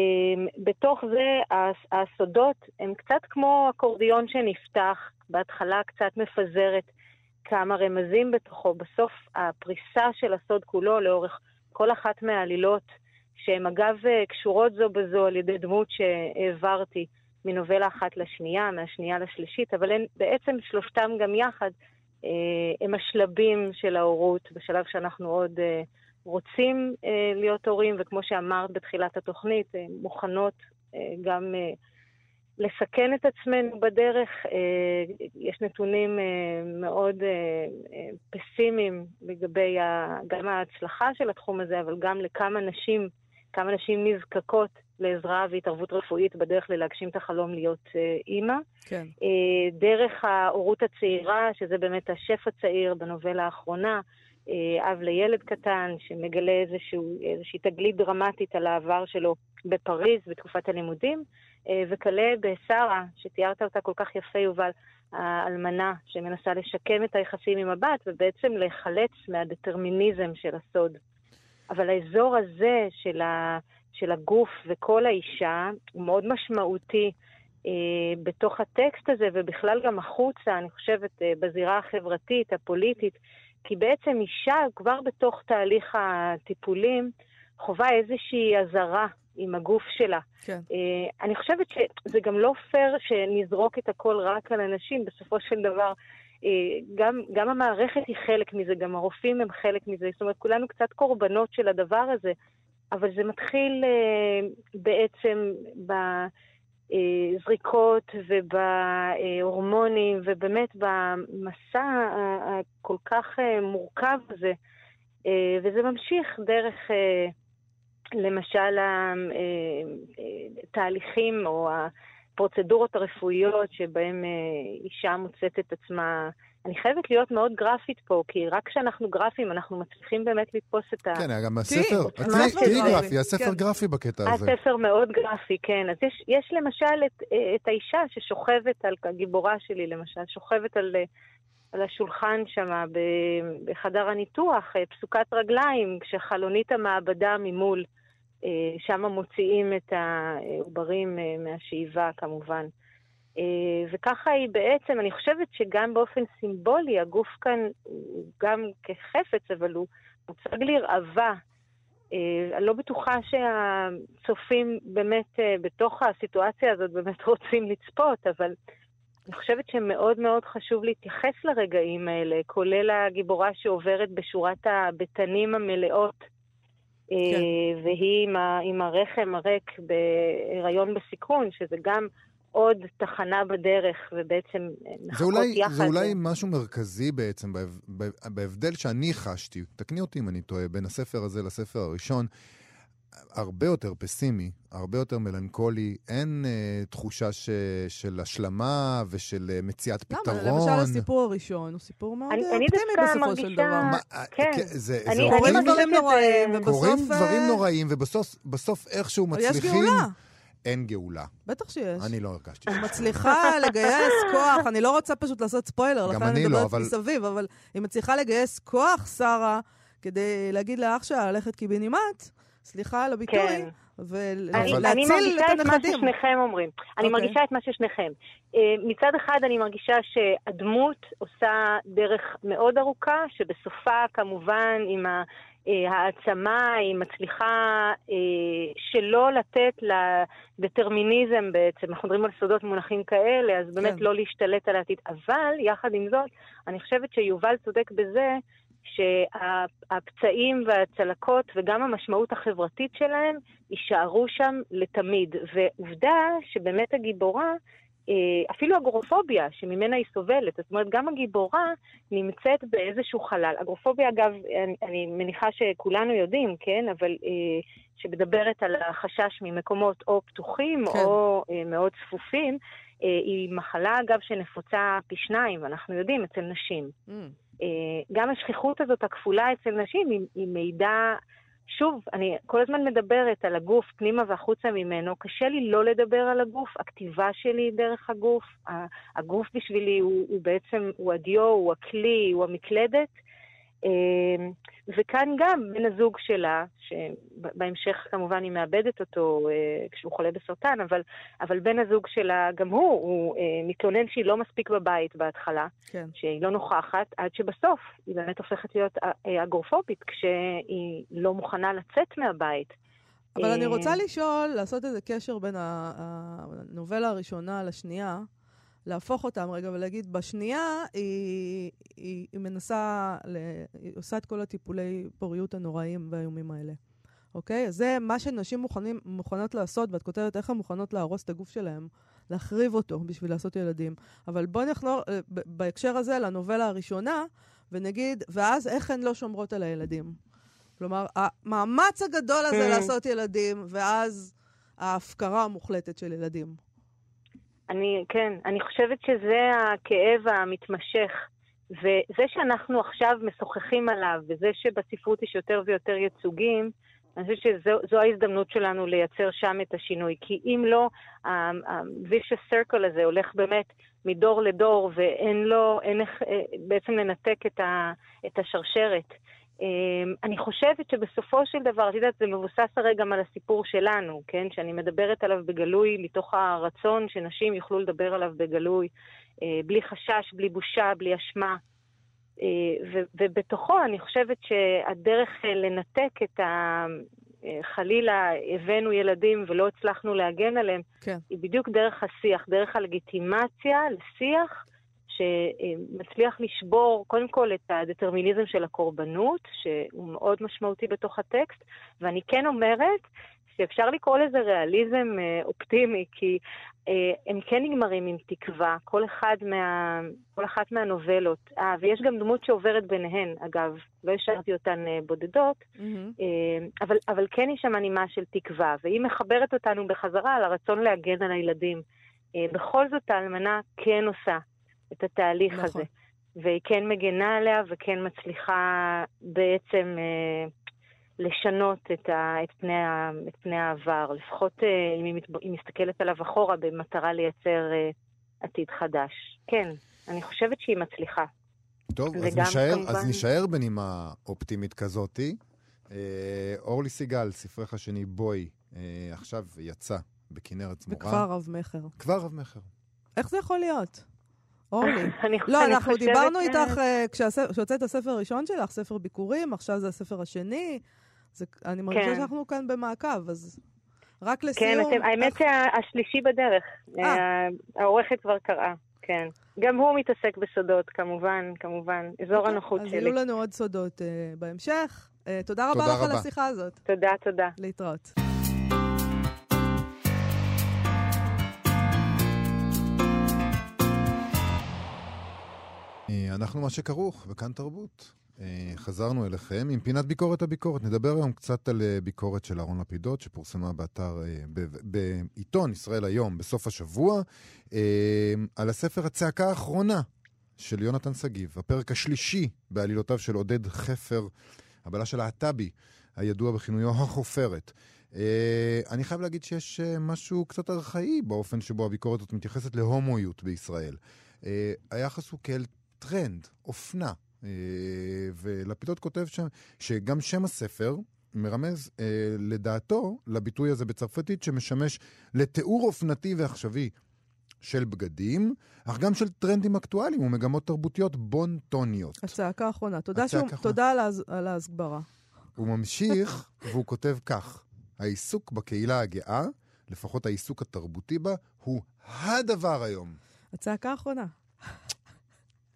בתוך זה, הסודות הם קצת כמו אקורדיון שנפתח, בהתחלה קצת מפזרת כמה רמזים בתוכו. בסוף הפריסה של הסוד כולו לאורך כל אחת מהעלילות, שהן אגב קשורות זו בזו על ידי דמות שהעברתי מנובלה אחת לשנייה, מהשנייה לשלישית, אבל הן בעצם שלושתם גם יחד, אה, הם השלבים של ההורות, בשלב שאנחנו עוד אה, רוצים אה, להיות הורים, וכמו שאמרת בתחילת התוכנית, מוכנות גם לסכן את עצמנו בדרך. אה, יש נתונים אה, מאוד אה, פסימיים לגבי גם ההצלחה של התחום הזה, אבל גם לכמה נשים, כמה נשים נזקקות לעזרה והתערבות רפואית בדרך ללהגשים את החלום להיות אימא. כן. דרך ההורות הצעירה, שזה באמת השף הצעיר בנובלה האחרונה, אב לילד קטן, שמגלה איזשהו, איזושהי תגלית דרמטית על העבר שלו בפריז בתקופת הלימודים. אה, וכלה בשרה, שתיארת אותה כל כך יפה, יובל, האלמנה שמנסה לשקם את היחסים עם הבת ובעצם להיחלץ מהדטרמיניזם של הסוד. אבל האזור הזה של, ה, של הגוף וכל האישה הוא מאוד משמעותי אה, בתוך הטקסט הזה ובכלל גם החוצה, אני חושבת, אה, בזירה החברתית, הפוליטית, כי בעצם אישה כבר בתוך תהליך הטיפולים חווה איזושהי אזהרה עם הגוף שלה. כן. Uh, אני חושבת שזה גם לא פייר שנזרוק את הכל רק על אנשים, בסופו של דבר. uh, גם, גם המערכת היא חלק מזה, גם הרופאים הם חלק מזה, זאת אומרת, כולנו קצת קורבנות של הדבר הזה, אבל זה מתחיל uh, בעצם בזריקות ובהורמונים, ובאמת במסע הכל כך מורכב הזה, וזה ממשיך דרך... למשל התהליכים אה, או הפרוצדורות הרפואיות שבהם אה, אישה מוצאת את עצמה... אני חייבת להיות מאוד גרפית פה, כי רק כשאנחנו גרפיים אנחנו מצליחים באמת לתפוס את ה... כן, גם הספר, תהיי גרפי, הספר כן. גרפי בקטע הזה. הספר מאוד גרפי, כן. אז יש, יש למשל את, את האישה ששוכבת על, הגיבורה שלי למשל, שוכבת על על השולחן שם בחדר הניתוח, אה, פסוקת רגליים, כשחלונית המעבדה ממול, אה, שם מוציאים את העוברים אה, מהשאיבה כמובן. וככה היא בעצם, אני חושבת שגם באופן סימבולי, הגוף כאן הוא גם כחפץ, אבל הוא מוצג לרעבה. אני לא בטוחה שהצופים באמת בתוך הסיטואציה הזאת באמת (laughs) רוצים לצפות, אבל אני חושבת שמאוד מאוד חשוב להתייחס לרגעים האלה, כולל הגיבורה שעוברת בשורת הבטנים המלאות, כן. אה, והיא עם, ה, עם הרחם הריק בהיריון בסיכון, שזה גם עוד תחנה בדרך, ובעצם אולי, יחד. זה אולי משהו מרכזי בעצם, בהבדל שאני חשתי, תקני אותי אם אני טועה, בין הספר הזה לספר הראשון. הרבה יותר פסימי, הרבה יותר מלנכולי, אין אה, תחושה ש, של השלמה ושל אה, מציאת פתרון. למה? למשל הסיפור הראשון הוא סיפור מאוד אני, אופטימי אני בסופו מרגישה... של דבר. מה, אה, כן. כן זה, אני, זה אני קורים דברים נוראים, ובסוף... קורים דברים נוראים, ובסוף איכשהו מצליחים... יש גאולה. אין גאולה. בטח שיש. אני לא הרגשתי. היא מצליחה לגייס (laughs) כוח, אני לא רוצה פשוט לעשות ספוילר, לכן אני מדברת לא, אבל... מסביב, אבל היא מצליחה לגייס כוח, שרה, כדי להגיד לאח שלה ללכת קיבינימט, סליחה על הביטוי, כן. ולהציל את הנכדים. אני מרגישה את מה ששניכם אומרים. Okay. אני אוקיי. מרגישה את מה ששניכם. מצד אחד אני מרגישה שהדמות עושה דרך מאוד ארוכה, שבסופה כמובן עם ה... העצמה, היא מצליחה אה, שלא לתת לדטרמיניזם בעצם, אנחנו מדברים על סודות מונחים כאלה, אז באמת כן. לא להשתלט על העתיד. אבל, יחד עם זאת, אני חושבת שיובל צודק בזה שהפצעים והצלקות וגם המשמעות החברתית שלהם יישארו שם לתמיד. ועובדה שבאמת הגיבורה אפילו אגורופוביה, שממנה היא סובלת. זאת אומרת, גם הגיבורה נמצאת באיזשהו חלל. אגורופוביה, אגב, אני, אני מניחה שכולנו יודעים, כן? אבל שמדברת על החשש ממקומות או פתוחים כן. או מאוד צפופים. היא מחלה, אגב, שנפוצה פי שניים, אנחנו יודעים, אצל נשים. Mm. גם השכיחות הזאת הכפולה אצל נשים היא, היא מידע שוב, אני כל הזמן מדברת על הגוף פנימה והחוצה ממנו, קשה לי לא לדבר על הגוף, הכתיבה שלי היא דרך הגוף, הגוף בשבילי הוא, הוא בעצם, הוא הדיו, הוא הכלי, הוא המקלדת. אמ, וכאן גם בן הזוג שלה, שבהמשך כמובן היא מאבדת אותו אה, כשהוא חולה בסרטן, אבל, אבל בן הזוג שלה, גם הוא, הוא אה, מתלונן שהיא לא מספיק בבית בהתחלה, כן. שהיא לא נוכחת, עד שבסוף היא באמת הופכת להיות אה, אגורפובית, כשהיא לא מוכנה לצאת מהבית. אבל אני רוצה לשאול, לעשות איזה קשר בין הנובלה הראשונה לשנייה. להפוך אותם רגע ולהגיד, בשנייה היא, היא, היא מנסה, ל, היא עושה את כל הטיפולי פוריות הנוראים והאיומים האלה. אוקיי? אז זה מה שנשים מוכנים, מוכנות לעשות, ואת כותבת איך הן מוכנות להרוס את הגוף שלהן, להחריב אותו בשביל לעשות ילדים. אבל בואי נחזור אה, בהקשר הזה לנובלה הראשונה, ונגיד, ואז איך הן לא שומרות על הילדים. כלומר, המאמץ הגדול הזה mm. לעשות ילדים, ואז ההפקרה המוחלטת של ילדים. אני, כן, אני חושבת שזה הכאב המתמשך. וזה שאנחנו עכשיו משוחחים עליו, וזה שבספרות יש יותר ויותר ייצוגים, אני חושבת שזו ההזדמנות שלנו לייצר שם את השינוי. כי אם לא, ה-vicious circle הזה הולך באמת מדור לדור, ואין לו, אין איך אה, בעצם לנתק את, ה, את השרשרת. אמ, אני חושבת שבסופו של דבר, את יודעת, זה מבוסס הרי גם על הסיפור שלנו, כן? שאני מדברת עליו בגלוי מתוך הרצון שנשים יוכלו לדבר עליו בגלוי, אה, בלי חשש, בלי בושה, בלי אשמה. אה, ובתוכו אני חושבת שהדרך אה, לנתק את ה... חלילה הבאנו ילדים ולא הצלחנו להגן עליהם, כן. היא בדיוק דרך השיח, דרך הלגיטימציה לשיח. שמצליח לשבור קודם כל את הדטרמיניזם של הקורבנות, שהוא מאוד משמעותי בתוך הטקסט, ואני כן אומרת שאפשר לקרוא לזה ריאליזם אה, אופטימי, כי אה, הם כן נגמרים עם תקווה, כל, אחד מה, כל אחת מהנובלות. אה, ויש גם דמות שעוברת ביניהן, אגב, לא השארתי אותן אה, בודדות, mm-hmm. אבל, אבל כן יש שם נימה של תקווה, והיא מחברת אותנו בחזרה לרצון להגן על הילדים. בכל זאת האלמנה כן עושה את התהליך נכון. הזה. והיא כן מגנה עליה וכן מצליחה בעצם אה, לשנות את, ה, את, פני ה, את פני העבר, לפחות אה, אם היא, מת, היא מסתכלת עליו אחורה במטרה לייצר אה, עתיד חדש. כן, אני חושבת שהיא מצליחה. טוב, אז נשאר, כמובן... אז נשאר בנימה אופטימית כזאתי. אה, אורלי סיגל, ספרך השני, בואי, אה, עכשיו יצא בכנרת זמורה. וכבר רב-מכר. כבר רב-מכר. איך זה יכול להיות? אורלי. (laughs) לא, אנחנו דיברנו איתך אה, כשהוצאת את הספר הראשון שלך, ספר ביקורים, עכשיו זה הספר השני. אני מרגישה כן. שאנחנו כאן במעקב, אז רק לסיום... כן, האמת שהשלישי בדרך. אה. העורכת כבר קראה, כן. גם הוא מתעסק בסודות, כמובן, כמובן. אזור אוקיי, הנוחות שלי. אז יהיו לנו עוד סודות בהמשך. תודה רבה לך על השיחה הזאת. תודה, תודה. להתראות. אנחנו מה שכרוך, וכאן תרבות. אה, חזרנו אליכם עם פינת ביקורת הביקורת. נדבר היום קצת על אה, ביקורת של אהרון לפידות, שפורסמה באתר, אה, בעיתון ישראל היום בסוף השבוע, על הספר הצעקה האחרונה של יונתן שגיב, הפרק השלישי בעלילותיו של עודד חפר, הבעלה של להט"בי, הידוע בכינויו החופרת. אני חייב להגיד שיש משהו קצת ארכאי באופן שבו הביקורת הזאת מתייחסת להומואיות בישראל. היחס הוא כאל טרנד, אופנה. אה, ולפידות כותב שם שגם שם הספר מרמז אה, לדעתו לביטוי הזה בצרפתית שמשמש לתיאור אופנתי ועכשווי של בגדים, אך גם של טרנדים אקטואליים ומגמות תרבותיות בונטוניות. הצעקה האחרונה. תודה, שהוא, תודה על, ההס, על ההסברה. הוא ממשיך והוא כותב כך: העיסוק בקהילה הגאה, לפחות העיסוק התרבותי בה, הוא הדבר היום. הצעקה האחרונה.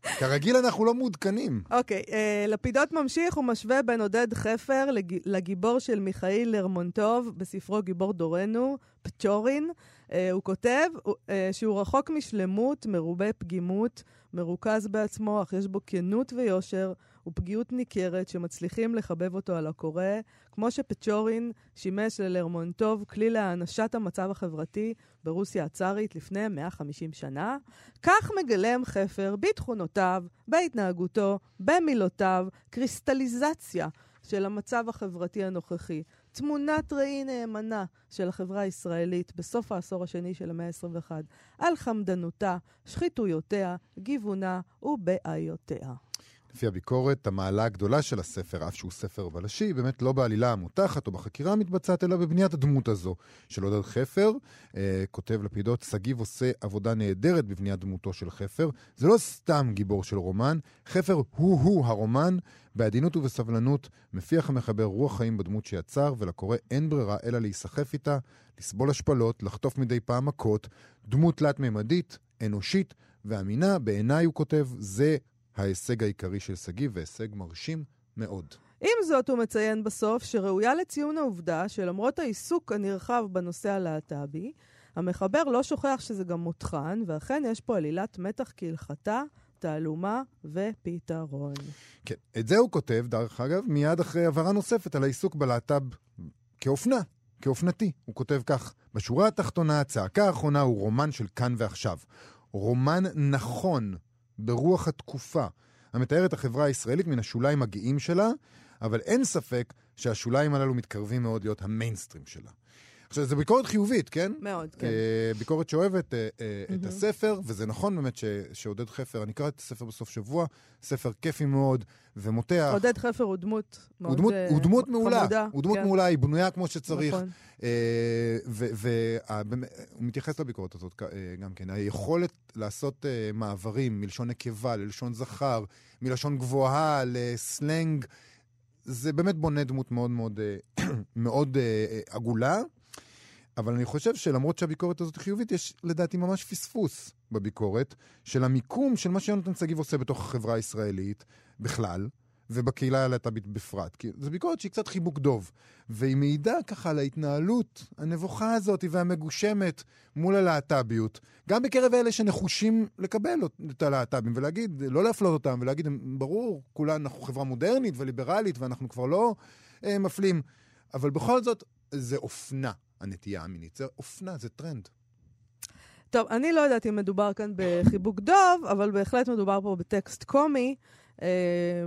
כרגיל אנחנו לא מעודכנים. אוקיי, אה, לפידות ממשיך ומשווה בין עודד חפר לג... לגיבור של מיכאיל לרמונטוב בספרו גיבור דורנו, פצ'ורין. אה, הוא כותב אה, שהוא רחוק משלמות, מרובה פגימות, מרוכז בעצמו, אך יש בו כנות ויושר ופגיעות ניכרת שמצליחים לחבב אותו על הקורא, כמו שפצ'ורין שימש ללרמונטוב כלי להענשת המצב החברתי ברוסיה הצארית לפני 150 שנה. כך מגלם חפר בתכונותיו, בהתנהגותו, במילותיו, קריסטליזציה של המצב החברתי הנוכחי. תמונת ראי נאמנה של החברה הישראלית בסוף העשור השני של המאה ה-21 על חמדנותה, שחיתויותיה, גיוונה ובעיותיה. לפי הביקורת, המעלה הגדולה של הספר, אף שהוא ספר בלשי, היא באמת לא בעלילה המותחת או בחקירה המתבצעת, אלא בבניית הדמות הזו. של עודד חפר, אה, כותב לפידות, שגיב עושה עבודה נהדרת בבניית דמותו של חפר. זה לא סתם גיבור של רומן, חפר הוא-הוא הרומן, בעדינות ובסבלנות, מפיח המחבר רוח חיים בדמות שיצר, ולקורא אין ברירה אלא להיסחף איתה, לסבול השפלות, לחטוף מדי פעם מכות, דמות תלת-ממדית, אנושית ואמינה, בעיניי, הוא כותב, זה ההישג העיקרי של שגיב, והישג מרשים מאוד. עם זאת, הוא מציין בסוף שראויה לציון העובדה שלמרות העיסוק הנרחב בנושא הלהט"בי, המחבר לא שוכח שזה גם מותחן, ואכן יש פה עלילת מתח כהלכתה, תעלומה ופתרון. כן, את זה הוא כותב, דרך אגב, מיד אחרי הבהרה נוספת על העיסוק בלהט"ב כאופנה, כאופנתי. הוא כותב כך: בשורה התחתונה, הצעקה האחרונה הוא רומן של כאן ועכשיו. רומן נכון ברוח התקופה, המתאר את החברה הישראלית מן השוליים הגאים שלה, אבל אין ספק שהשוליים הללו מתקרבים מאוד להיות המיינסטרים שלה. עכשיו, זו ביקורת חיובית, כן? מאוד, כן. Uh, ביקורת שאוהבת uh, uh, את הספר, וזה נכון באמת ש, שעודד חפר, אני אקרא את הספר בסוף שבוע, ספר כיפי מאוד ומותח. עודד חפר הוא דמות מאוד הוא דמות, הוא דמות מעולה, חמודה. הוא דמות כן. מעולה, היא בנויה כמו שצריך. נכון. והוא מתייחס לביקורת הזאת אה, גם כן. היכולת לעשות אה, מעברים מלשון נקבה ללשון זכר, מלשון גבוהה לסלנג, זה באמת בונה דמות מאוד מאוד, אה, (clears throat) מאוד אה, עגולה. אבל אני חושב שלמרות שהביקורת הזאת חיובית, יש לדעתי ממש פספוס בביקורת של המיקום של מה שיונתן שגיב עושה בתוך החברה הישראלית בכלל, ובקהילה הלהט"בית בפרט. כי זו ביקורת שהיא קצת חיבוק דוב, והיא מעידה ככה על ההתנהלות הנבוכה הזאת והמגושמת מול הלהט"ביות, גם בקרב אלה שנחושים לקבל את הלהט"בים ולהגיד, לא להפלות אותם, ולהגיד, ברור, כולנו, אנחנו חברה מודרנית וליברלית ואנחנו כבר לא אה, מפלים, אבל בכל זאת, זה אופנה. הנטייה המינית. זה אופנה, זה טרנד. טוב, אני לא יודעת אם מדובר כאן בחיבוק דוב, אבל בהחלט מדובר פה בטקסט קומי, אה,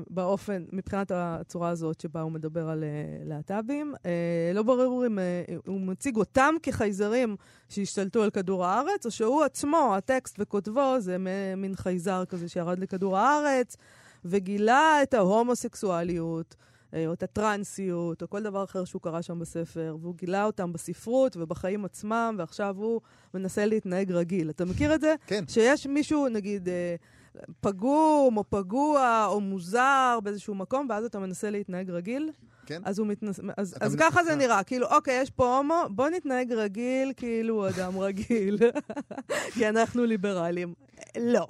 באופן, מבחינת הצורה הזאת שבה הוא מדבר על אה, להט"בים. אה, לא ברור אם אה, הוא מציג אותם כחייזרים שהשתלטו על כדור הארץ, או שהוא עצמו, הטקסט וכותבו, זה מין חייזר כזה שירד לכדור הארץ, וגילה את ההומוסקסואליות. אה, או את הטרנסיות, או כל דבר אחר שהוא קרא שם בספר, והוא גילה אותם בספרות ובחיים עצמם, ועכשיו הוא מנסה להתנהג רגיל. אתה מכיר את זה? כן. שיש מישהו, נגיד, אה, פגום, או פגוע, או מוזר באיזשהו מקום, ואז אתה מנסה להתנהג רגיל? כן. אז הוא מתנס... אז, אז מ- ככה זה אתה- נראה, כאילו, אוקיי, יש פה הומו, בוא נתנהג רגיל כאילו הוא אדם (laughs) רגיל, כי אנחנו ליברלים. לא,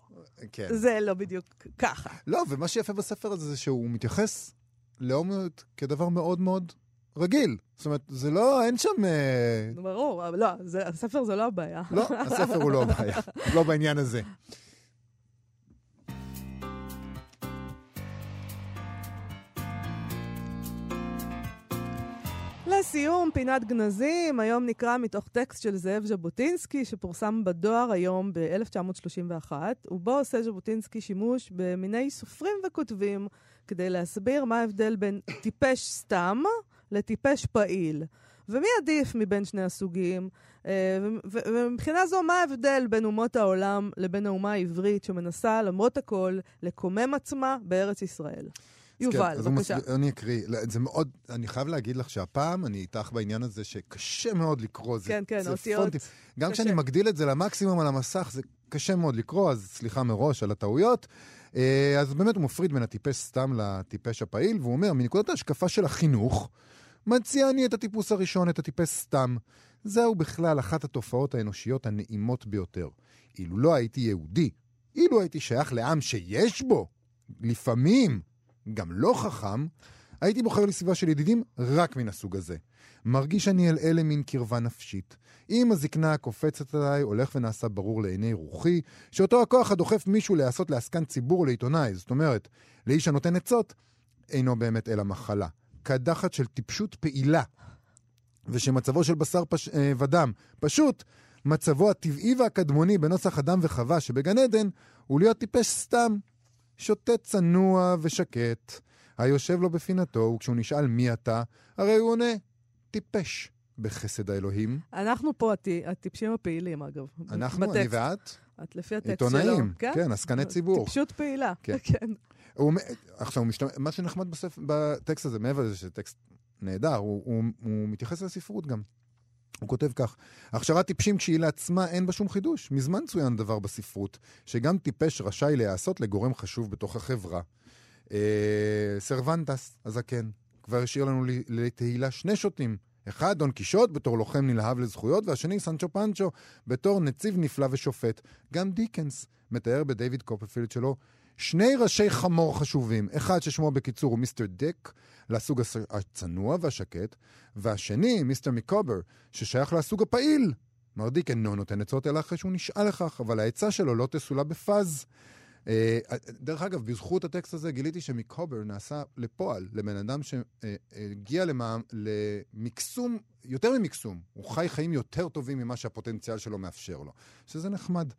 כן. זה לא בדיוק ככה. לא, ומה שיפה בספר הזה זה שהוא מתייחס להומיות כדבר מאוד מאוד רגיל. זאת אומרת, זה לא, אין שם... אה, ברור, אבל לא, זה, הספר זה לא הבעיה. לא, הספר הוא לא הבעיה. לא בעניין הזה. לסיום, פינת גנזים, היום נקרא מתוך טקסט של זאב ז'בוטינסקי, שפורסם בדואר היום ב-1931, ובו עושה ז'בוטינסקי שימוש במיני סופרים וכותבים כדי להסביר מה ההבדל בין טיפש סתם לטיפש פעיל. ומי עדיף מבין שני הסוגים? אה, ומבחינה זו, מה ההבדל בין אומות העולם לבין האומה העברית שמנסה, למרות הכל, לקומם עצמה בארץ ישראל? יובל, כן, אז הוא בבקשה. מס- אני אקריא. לא, זה מאוד, אני חייב להגיד לך שהפעם אני איתך בעניין הזה שקשה מאוד לקרוא. זה, כן, כן, זה אותיות. פונטים. גם קשה. כשאני מגדיל את זה למקסימום על המסך, זה קשה מאוד לקרוא, אז סליחה מראש על הטעויות. אה, אז באמת הוא מפריד בין הטיפש סתם לטיפש הפעיל, והוא אומר, מנקודת ההשקפה של החינוך, מציע אני את הטיפוס הראשון, את הטיפש סתם. זהו בכלל אחת התופעות האנושיות הנעימות ביותר. אילו לא הייתי יהודי, אילו הייתי שייך לעם שיש בו, לפעמים, גם לא חכם, הייתי בוחר לי סביבה של ידידים רק מן הסוג הזה. מרגיש אני אל אלה מין קרבה נפשית. אם הזקנה הקופצת עליי הולך ונעשה ברור לעיני רוחי, שאותו הכוח הדוחף מישהו להיעשות לעסקן ציבור או לעיתונאי, זאת אומרת, לאיש הנותן עצות, אינו באמת אלא מחלה. קדחת של טיפשות פעילה, ושמצבו של בשר פש... אה, ודם, פשוט, מצבו הטבעי והקדמוני בנוסח אדם וחווה שבגן עדן, הוא להיות טיפש סתם. שותה צנוע ושקט, היושב לו בפינתו, וכשהוא נשאל מי אתה, הרי הוא עונה, טיפש בחסד האלוהים. אנחנו פה הטי- הטיפשים הפעילים, אגב. אנחנו, בטקסט. אני ואת, את לפי הטקסט שלו. עיתונאים, כן, עסקני ציבור. טיפשות פעילה. כן. (laughs) כן. הוא, עכשיו, הוא משתמש, מה שנחמד בספר, בטקסט הזה, מעבר לזה שזה טקסט נהדר, הוא, הוא, הוא מתייחס לספרות גם. הוא כותב כך: הכשרת טיפשים כשהיא לעצמה אין בה שום חידוש. מזמן צוין דבר בספרות, שגם טיפש רשאי להיעשות לגורם חשוב בתוך החברה. אה, סרוונטס, הזקן, כבר השאיר לנו לתהילה שני שוטים. אחד, דון קישוט בתור לוחם נלהב לזכויות, והשני, סנצ'ו פנצ'ו, בתור נציב נפלא ושופט. גם דיקנס מתאר בדייוויד קופרפילד שלו שני ראשי חמור חשובים, אחד ששמו בקיצור הוא מיסטר דיק, לסוג הצנוע והשקט, והשני, מיסטר מיקובר, ששייך לסוג הפעיל. מר דיק אינו נותן עצות אלא אחרי שהוא נשאל לכך, אבל העצה שלו לא תסולא בפז. אה, דרך אגב, בזכות הטקסט הזה גיליתי שמיקובר נעשה לפועל, לבן אדם שהגיע למע... למקסום, יותר ממקסום, הוא חי חיים יותר טובים ממה שהפוטנציאל שלו מאפשר לו, שזה נחמד.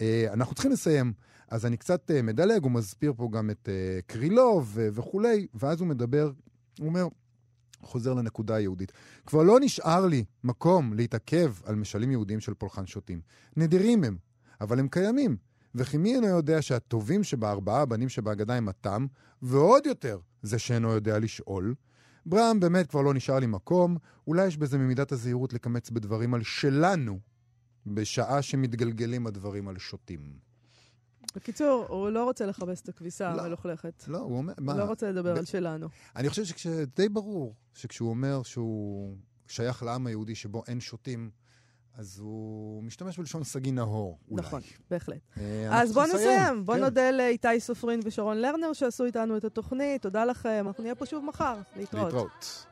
אה, אנחנו צריכים לסיים, אז אני קצת אה, מדלג, הוא מסביר פה גם את אה, קרילוב וכולי, ואז הוא מדבר, הוא אומר, חוזר לנקודה היהודית. כבר לא נשאר לי מקום להתעכב על משלים יהודיים של פולחן שוטים. נדירים הם, אבל הם קיימים. וכי מי אינו יודע שהטובים שבארבעה הבנים שבהגדה הם התם, ועוד יותר זה שאינו יודע לשאול. ברם, באמת כבר לא נשאר לי מקום, אולי יש בזה ממידת הזהירות לקמץ בדברים על שלנו, בשעה שמתגלגלים הדברים על שוטים. בקיצור, הוא לא רוצה לכבס את הכביסה לא. המלוכלכת. לא, הוא אומר, הוא מה? לא רוצה לדבר ב- על שלנו. אני חושב שדי ברור שכשהוא אומר שהוא שייך לעם היהודי שבו אין שוטים, אז הוא משתמש בלשון סגי נהור, אולי. נכון, בהחלט. אה, אז בואו נסיים. בואו כן. נודה לאיתי סופרין ושרון לרנר שעשו איתנו את התוכנית. תודה לכם. אנחנו נהיה פה שוב מחר. להתראות. להתראות.